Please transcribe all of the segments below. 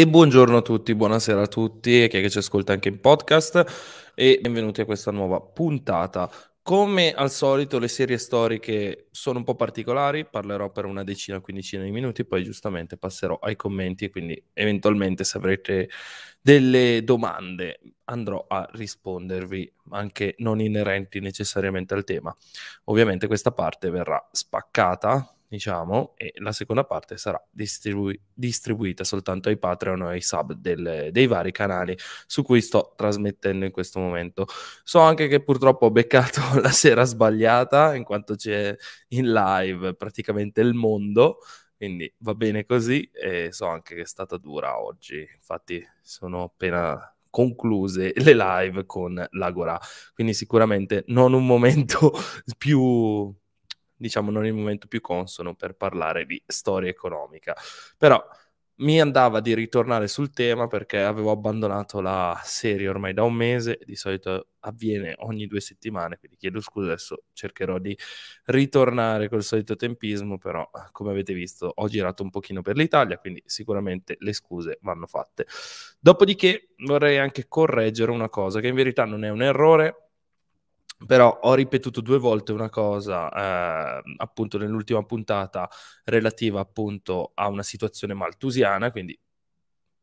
E buongiorno a tutti, buonasera a tutti e chi ci ascolta anche in podcast e benvenuti a questa nuova puntata. Come al solito le serie storiche sono un po' particolari, parlerò per una decina, quindicina di minuti, poi giustamente passerò ai commenti, quindi eventualmente se avrete delle domande andrò a rispondervi, anche non inerenti necessariamente al tema. Ovviamente questa parte verrà spaccata diciamo, e la seconda parte sarà distribu- distribuita soltanto ai Patreon o ai sub del, dei vari canali su cui sto trasmettendo in questo momento. So anche che purtroppo ho beccato la sera sbagliata, in quanto c'è in live praticamente il mondo, quindi va bene così e so anche che è stata dura oggi, infatti sono appena concluse le live con l'Agora, quindi sicuramente non un momento più diciamo non il momento più consono per parlare di storia economica. Però mi andava di ritornare sul tema perché avevo abbandonato la serie ormai da un mese, di solito avviene ogni due settimane, quindi chiedo scusa, adesso cercherò di ritornare col solito tempismo, però come avete visto ho girato un pochino per l'Italia, quindi sicuramente le scuse vanno fatte. Dopodiché vorrei anche correggere una cosa che in verità non è un errore, però ho ripetuto due volte una cosa eh, appunto nell'ultima puntata relativa appunto a una situazione maltusiana, quindi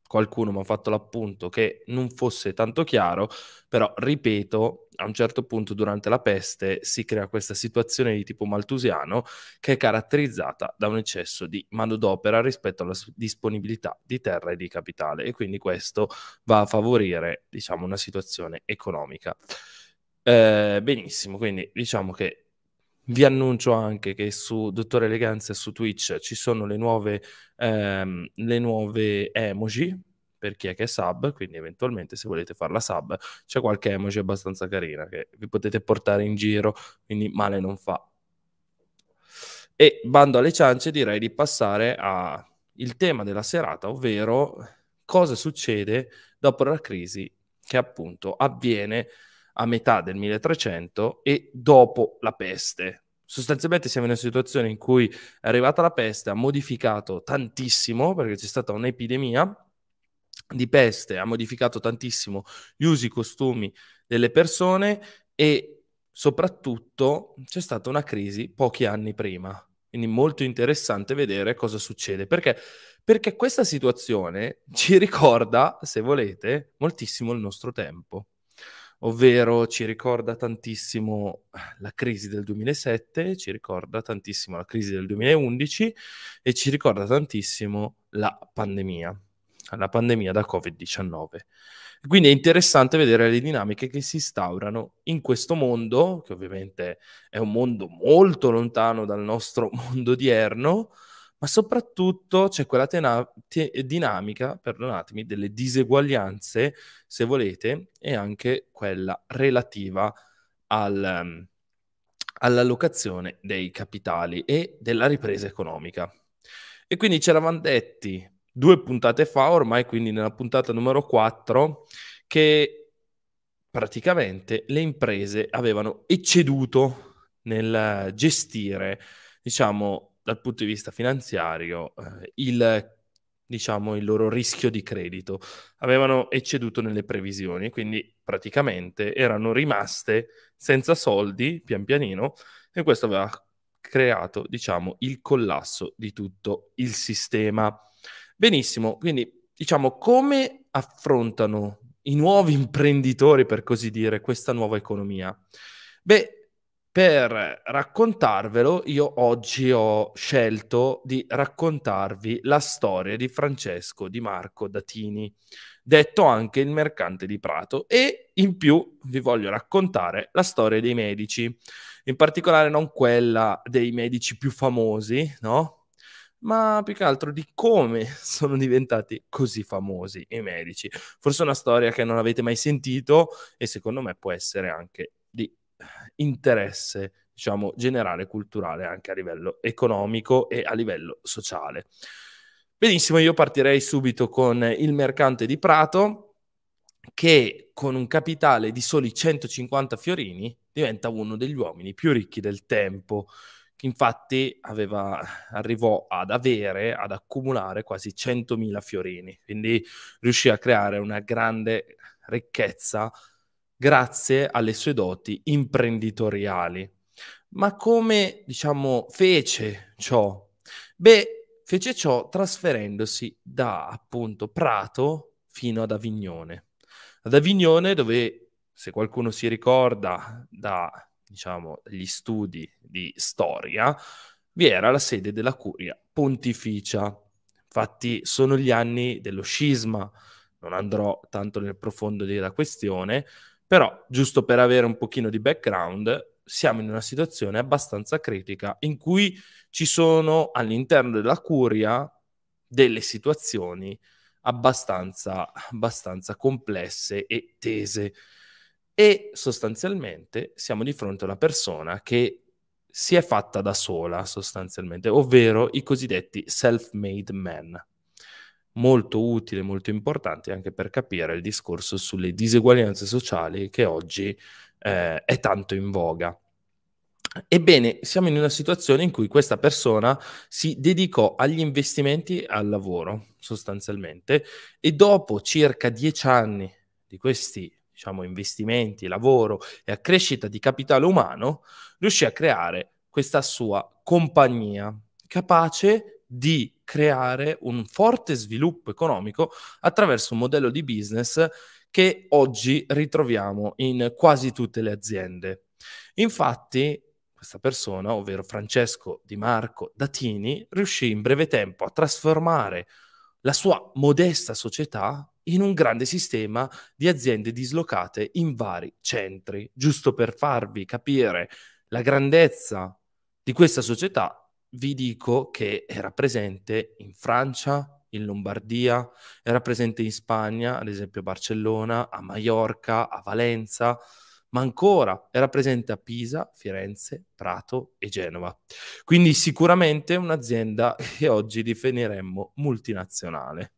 qualcuno mi ha fatto l'appunto che non fosse tanto chiaro, però ripeto, a un certo punto durante la peste si crea questa situazione di tipo maltusiano che è caratterizzata da un eccesso di manodopera rispetto alla disponibilità di terra e di capitale e quindi questo va a favorire, diciamo, una situazione economica. Eh, benissimo, quindi diciamo che vi annuncio anche che su Dottore Eleganza su Twitch ci sono le nuove, ehm, le nuove emoji per chi è che è sub, quindi eventualmente se volete fare la sub c'è qualche emoji abbastanza carina che vi potete portare in giro, quindi male non fa. E bando alle ciance direi di passare al tema della serata, ovvero cosa succede dopo la crisi che appunto avviene a metà del 1300 e dopo la peste. Sostanzialmente siamo in una situazione in cui è arrivata la peste, ha modificato tantissimo perché c'è stata un'epidemia di peste, ha modificato tantissimo gli usi, i costumi delle persone e soprattutto c'è stata una crisi pochi anni prima. Quindi molto interessante vedere cosa succede. Perché? Perché questa situazione ci ricorda, se volete, moltissimo il nostro tempo ovvero ci ricorda tantissimo la crisi del 2007, ci ricorda tantissimo la crisi del 2011 e ci ricorda tantissimo la pandemia, la pandemia da Covid-19. Quindi è interessante vedere le dinamiche che si instaurano in questo mondo, che ovviamente è un mondo molto lontano dal nostro mondo odierno, ma soprattutto c'è quella tena- te- dinamica, perdonatemi, delle diseguaglianze, se volete, e anche quella relativa al, um, all'allocazione dei capitali e della ripresa economica. E quindi ce l'avevamo detti due puntate fa, ormai quindi nella puntata numero 4, che praticamente le imprese avevano ecceduto nel gestire, diciamo, dal punto di vista finanziario eh, il, diciamo, il loro rischio di credito. Avevano ecceduto nelle previsioni, quindi praticamente erano rimaste senza soldi pian pianino e questo aveva creato, diciamo, il collasso di tutto il sistema. Benissimo, quindi diciamo come affrontano i nuovi imprenditori, per così dire, questa nuova economia? Beh, per raccontarvelo, io oggi ho scelto di raccontarvi la storia di Francesco Di Marco Datini, detto anche il mercante di Prato, e in più vi voglio raccontare la storia dei medici, in particolare non quella dei medici più famosi, no? Ma più che altro di come sono diventati così famosi i medici. Forse una storia che non avete mai sentito e secondo me può essere anche interesse, diciamo, generale, culturale, anche a livello economico e a livello sociale. Benissimo, io partirei subito con il mercante di Prato, che con un capitale di soli 150 fiorini diventa uno degli uomini più ricchi del tempo. infatti aveva, arrivò ad avere, ad accumulare quasi 100.000 fiorini, quindi riuscì a creare una grande ricchezza grazie alle sue doti imprenditoriali. Ma come, diciamo, fece ciò? Beh, fece ciò trasferendosi da appunto Prato fino ad Avignone. Ad Avignone dove, se qualcuno si ricorda da, diciamo, gli studi di storia, vi era la sede della curia pontificia. Infatti sono gli anni dello scisma, non andrò tanto nel profondo della questione, però giusto per avere un pochino di background, siamo in una situazione abbastanza critica in cui ci sono all'interno della curia delle situazioni abbastanza, abbastanza complesse e tese. E sostanzialmente siamo di fronte a una persona che si è fatta da sola, sostanzialmente, ovvero i cosiddetti self-made men. Molto utile, molto importante anche per capire il discorso sulle diseguaglianze sociali che oggi eh, è tanto in voga. Ebbene, siamo in una situazione in cui questa persona si dedicò agli investimenti al lavoro, sostanzialmente, e dopo circa dieci anni di questi diciamo, investimenti, lavoro e a crescita di capitale umano, riuscì a creare questa sua compagnia capace di creare un forte sviluppo economico attraverso un modello di business che oggi ritroviamo in quasi tutte le aziende. Infatti, questa persona, ovvero Francesco Di Marco Datini, riuscì in breve tempo a trasformare la sua modesta società in un grande sistema di aziende dislocate in vari centri. Giusto per farvi capire la grandezza di questa società, vi dico che era presente in Francia, in Lombardia, era presente in Spagna, ad esempio a Barcellona, a Maiorca, a Valenza, ma ancora era presente a Pisa, Firenze, Prato e Genova. Quindi sicuramente un'azienda che oggi definiremmo multinazionale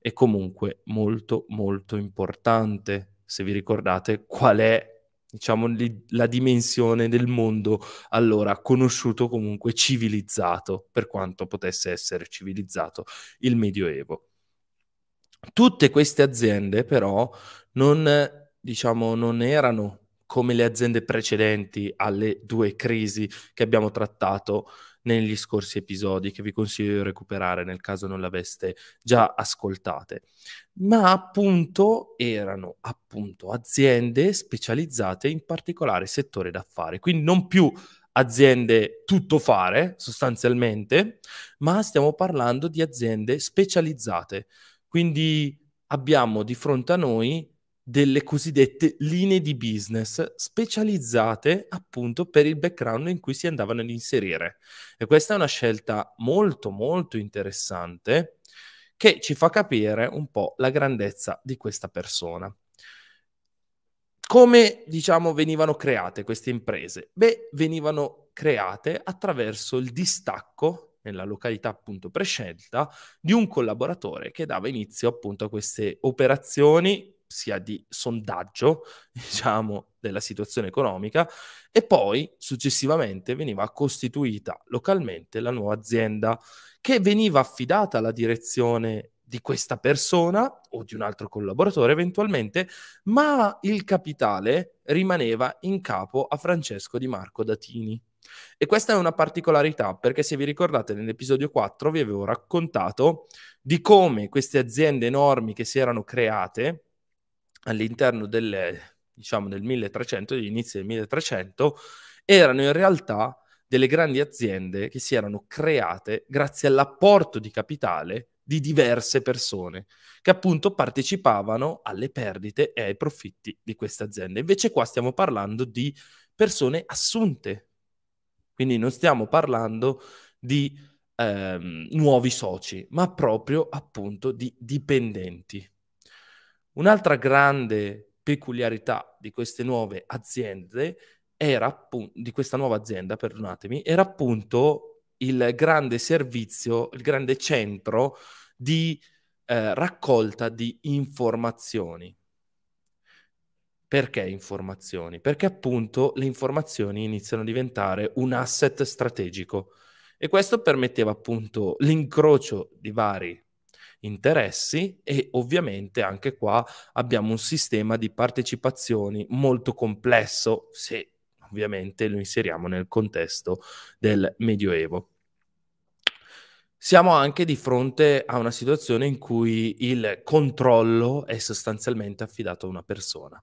e comunque molto molto importante se vi ricordate qual è diciamo li, la dimensione del mondo allora conosciuto comunque civilizzato per quanto potesse essere civilizzato il medioevo. Tutte queste aziende però non diciamo, non erano come le aziende precedenti alle due crisi che abbiamo trattato negli scorsi episodi che vi consiglio di recuperare nel caso non l'aveste già ascoltate, ma appunto erano appunto aziende specializzate in particolare settore d'affari, quindi non più aziende tutto fare sostanzialmente, ma stiamo parlando di aziende specializzate. Quindi abbiamo di fronte a noi delle cosiddette linee di business specializzate appunto per il background in cui si andavano ad inserire. E questa è una scelta molto molto interessante che ci fa capire un po' la grandezza di questa persona. Come diciamo venivano create queste imprese? Beh, venivano create attraverso il distacco nella località appunto prescelta di un collaboratore che dava inizio appunto a queste operazioni sia di sondaggio, diciamo, della situazione economica e poi successivamente veniva costituita localmente la nuova azienda che veniva affidata alla direzione di questa persona o di un altro collaboratore eventualmente, ma il capitale rimaneva in capo a Francesco Di Marco Datini. E questa è una particolarità perché se vi ricordate nell'episodio 4 vi avevo raccontato di come queste aziende enormi che si erano create all'interno del, diciamo, del 1300, degli inizi del 1300, erano in realtà delle grandi aziende che si erano create grazie all'apporto di capitale di diverse persone che appunto partecipavano alle perdite e ai profitti di queste aziende. Invece qua stiamo parlando di persone assunte, quindi non stiamo parlando di ehm, nuovi soci, ma proprio appunto di dipendenti. Un'altra grande peculiarità di queste nuove aziende era appunto, di questa nuova azienda, perdonatemi, era appunto il grande servizio, il grande centro di eh, raccolta di informazioni. Perché informazioni? Perché appunto le informazioni iniziano a diventare un asset strategico e questo permetteva appunto l'incrocio di vari interessi e ovviamente anche qua abbiamo un sistema di partecipazioni molto complesso se ovviamente lo inseriamo nel contesto del Medioevo. Siamo anche di fronte a una situazione in cui il controllo è sostanzialmente affidato a una persona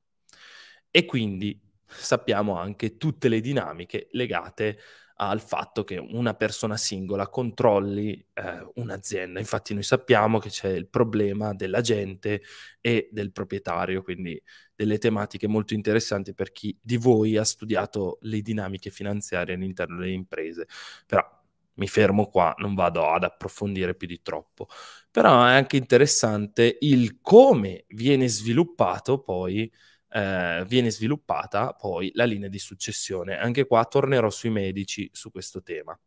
e quindi sappiamo anche tutte le dinamiche legate al fatto che una persona singola controlli eh, un'azienda. Infatti noi sappiamo che c'è il problema dell'agente e del proprietario, quindi delle tematiche molto interessanti per chi di voi ha studiato le dinamiche finanziarie all'interno delle imprese. Però mi fermo qua, non vado ad approfondire più di troppo. Però è anche interessante il come viene sviluppato poi eh, viene sviluppata poi la linea di successione. Anche qua tornerò sui medici su questo tema.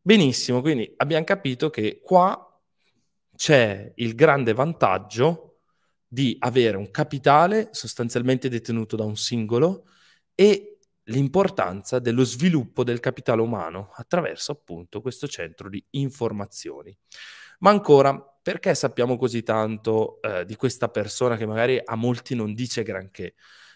Benissimo, quindi abbiamo capito che qua c'è il grande vantaggio di avere un capitale sostanzialmente detenuto da un singolo e l'importanza dello sviluppo del capitale umano attraverso appunto questo centro di informazioni. Ma ancora, perché sappiamo così tanto eh, di questa persona che magari a molti non dice granché?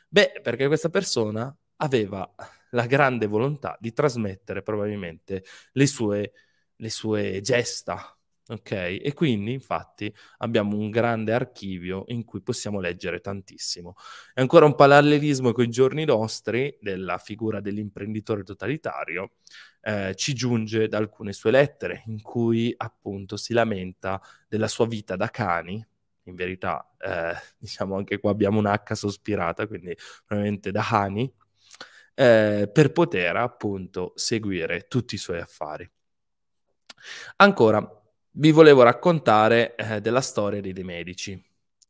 Beh, perché questa persona aveva la grande volontà di trasmettere probabilmente le sue, le sue gesta, ok? E quindi, infatti, abbiamo un grande archivio in cui possiamo leggere tantissimo. È ancora un parallelismo con i giorni nostri della figura dell'imprenditore totalitario, eh, ci giunge da alcune sue lettere in cui appunto si lamenta della sua vita da cani. In verità, eh, diciamo anche qua abbiamo un'H sospirata, quindi probabilmente da cani, eh, per poter appunto seguire tutti i suoi affari. Ancora, vi volevo raccontare eh, della storia dei, dei medici,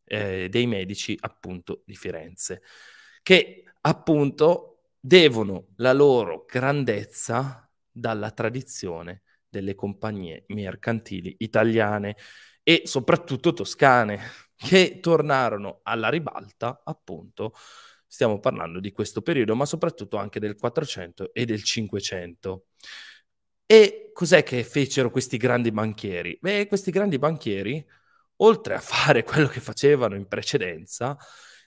eh, dei medici appunto di Firenze, che appunto devono la loro grandezza dalla tradizione delle compagnie mercantili italiane e soprattutto toscane, che tornarono alla ribalta appunto stiamo parlando di questo periodo, ma soprattutto anche del 400 e del 500. E cos'è che fecero questi grandi banchieri? Beh, questi grandi banchieri, oltre a fare quello che facevano in precedenza,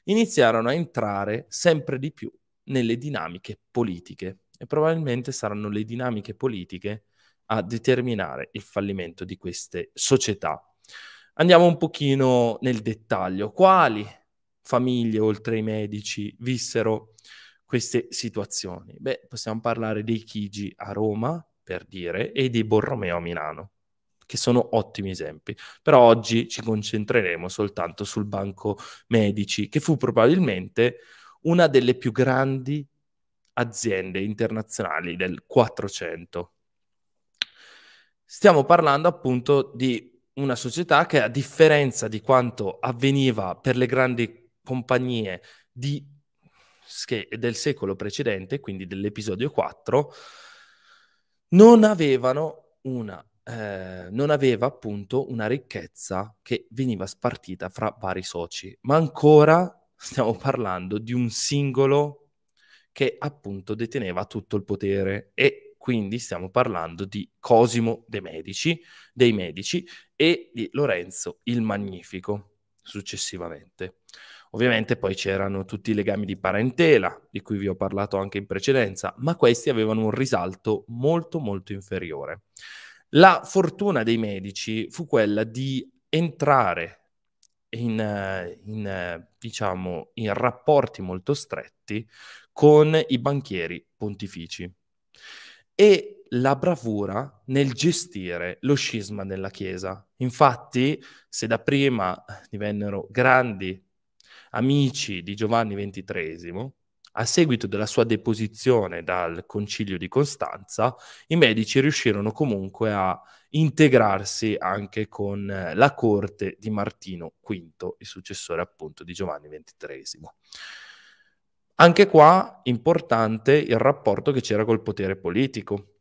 iniziarono a entrare sempre di più nelle dinamiche politiche e probabilmente saranno le dinamiche politiche a determinare il fallimento di queste società. Andiamo un pochino nel dettaglio. Quali famiglie, oltre ai medici, vissero queste situazioni? Beh, possiamo parlare dei Chigi a Roma, per dire, e di Borromeo a Milano, che sono ottimi esempi. Però oggi ci concentreremo soltanto sul Banco Medici, che fu probabilmente una delle più grandi aziende internazionali del 400. Stiamo parlando appunto di una società che a differenza di quanto avveniva per le grandi compagnie di, del secolo precedente, quindi dell'episodio 4, non avevano una, eh, non aveva appunto una ricchezza che veniva spartita fra vari soci, ma ancora stiamo parlando di un singolo che appunto deteneva tutto il potere e quindi stiamo parlando di Cosimo de Medici, dei Medici e di Lorenzo il Magnifico successivamente. Ovviamente poi c'erano tutti i legami di parentela, di cui vi ho parlato anche in precedenza, ma questi avevano un risalto molto molto inferiore. La fortuna dei medici fu quella di entrare in, in, diciamo, in rapporti molto stretti con i banchieri pontifici e la bravura nel gestire lo scisma della Chiesa. Infatti, se da prima divennero grandi amici di Giovanni XXIII, a seguito della sua deposizione dal concilio di Costanza, i medici riuscirono comunque a integrarsi anche con la corte di Martino V, il successore appunto di Giovanni XXIII. Anche qua importante il rapporto che c'era col potere politico.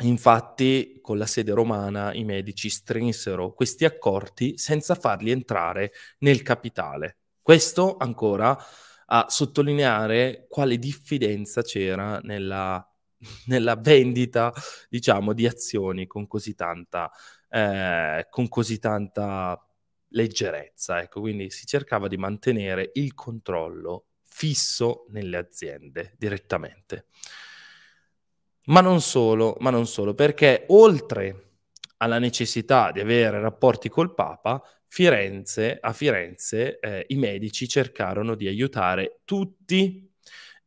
Infatti, con la sede romana i medici strinsero questi accordi senza farli entrare nel capitale. Questo ancora a sottolineare quale diffidenza c'era nella, nella vendita, diciamo, di azioni con così tanta, eh, con così tanta leggerezza. Ecco, quindi si cercava di mantenere il controllo fisso nelle aziende direttamente. Ma non solo, ma non solo, perché oltre alla necessità di avere rapporti col Papa, Firenze, a Firenze eh, i medici cercarono di aiutare tutti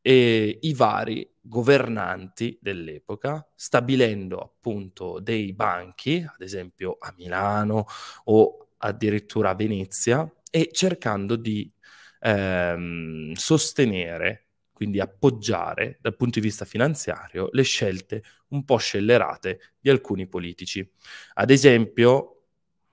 eh, i vari governanti dell'epoca, stabilendo appunto dei banchi, ad esempio a Milano o addirittura a Venezia, e cercando di ehm, sostenere quindi appoggiare dal punto di vista finanziario le scelte un po' scellerate di alcuni politici. Ad esempio,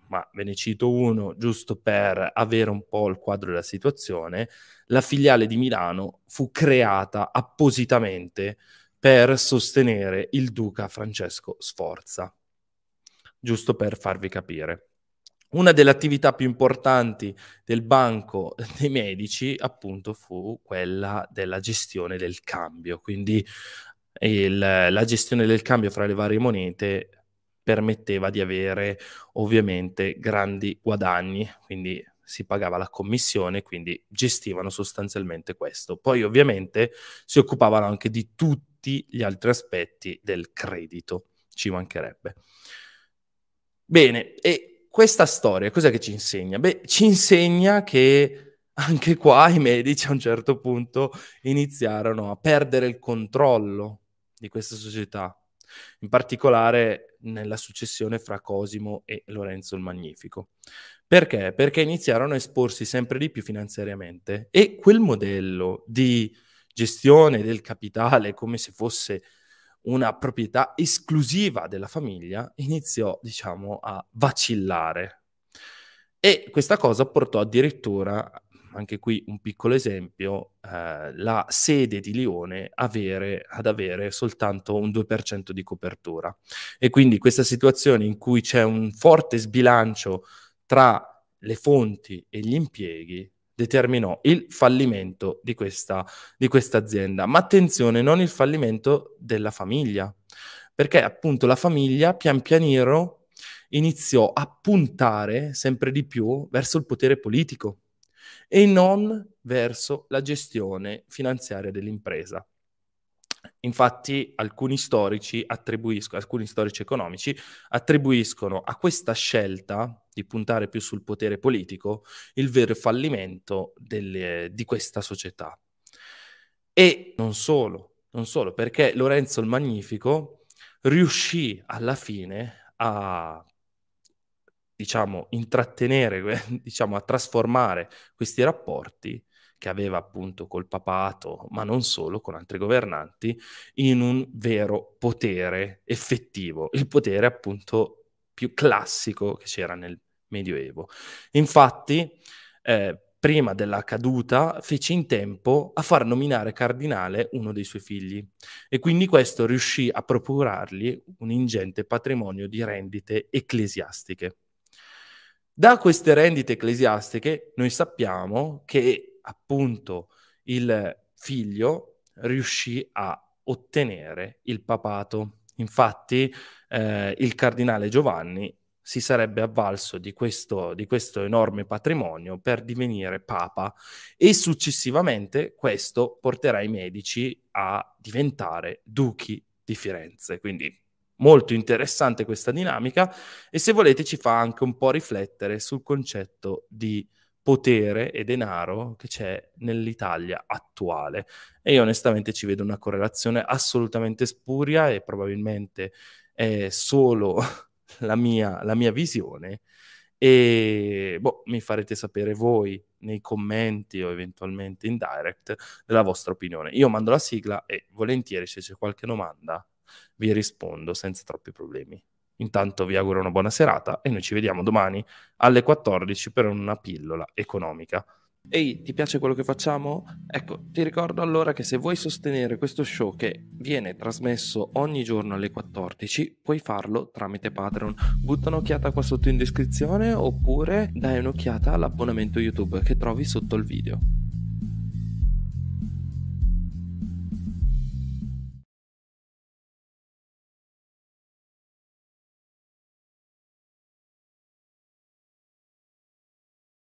ma ve ne cito uno giusto per avere un po' il quadro della situazione, la filiale di Milano fu creata appositamente per sostenere il duca Francesco Sforza, giusto per farvi capire. Una delle attività più importanti del banco dei medici, appunto, fu quella della gestione del cambio. Quindi il, la gestione del cambio fra le varie monete permetteva di avere ovviamente grandi guadagni, quindi si pagava la commissione, quindi gestivano sostanzialmente questo. Poi ovviamente si occupavano anche di tutti gli altri aspetti del credito, ci mancherebbe. Bene, e questa storia cos'è che ci insegna? Beh, ci insegna che anche qua i medici a un certo punto iniziarono a perdere il controllo di questa società, in particolare nella successione fra Cosimo e Lorenzo il Magnifico. Perché? Perché iniziarono a esporsi sempre di più finanziariamente e quel modello di gestione del capitale come se fosse una proprietà esclusiva della famiglia, iniziò, diciamo, a vacillare. E questa cosa portò addirittura, anche qui un piccolo esempio, eh, la sede di Lione avere, ad avere soltanto un 2% di copertura. E quindi questa situazione in cui c'è un forte sbilancio tra le fonti e gli impieghi determinò il fallimento di questa, di questa azienda. Ma attenzione, non il fallimento della famiglia, perché appunto la famiglia pian pianino iniziò a puntare sempre di più verso il potere politico e non verso la gestione finanziaria dell'impresa. Infatti alcuni storici alcuni storici economici attribuiscono a questa scelta di puntare più sul potere politico il vero fallimento delle, di questa società. E non solo, non solo, perché Lorenzo il Magnifico riuscì alla fine a diciamo intrattenere, diciamo a trasformare questi rapporti che aveva appunto col papato, ma non solo, con altri governanti, in un vero potere effettivo, il potere appunto più classico che c'era nel Medioevo. Infatti, eh, prima della caduta, fece in tempo a far nominare cardinale uno dei suoi figli e quindi questo riuscì a procurargli un ingente patrimonio di rendite ecclesiastiche. Da queste rendite ecclesiastiche noi sappiamo che appunto il figlio riuscì a ottenere il papato. Infatti eh, il cardinale Giovanni si sarebbe avvalso di questo, di questo enorme patrimonio per divenire papa e successivamente questo porterà i medici a diventare duchi di Firenze. Quindi molto interessante questa dinamica e se volete ci fa anche un po' riflettere sul concetto di potere e denaro che c'è nell'Italia attuale. E io onestamente ci vedo una correlazione assolutamente spuria e probabilmente è solo la mia, la mia visione. E boh, mi farete sapere voi nei commenti o eventualmente in direct della vostra opinione. Io mando la sigla e volentieri se c'è qualche domanda vi rispondo senza troppi problemi. Intanto vi auguro una buona serata e noi ci vediamo domani alle 14 per una pillola economica. Ehi, ti piace quello che facciamo? Ecco, ti ricordo allora che se vuoi sostenere questo show che viene trasmesso ogni giorno alle 14, puoi farlo tramite Patreon. Butta un'occhiata qua sotto in descrizione oppure dai un'occhiata all'abbonamento YouTube che trovi sotto il video.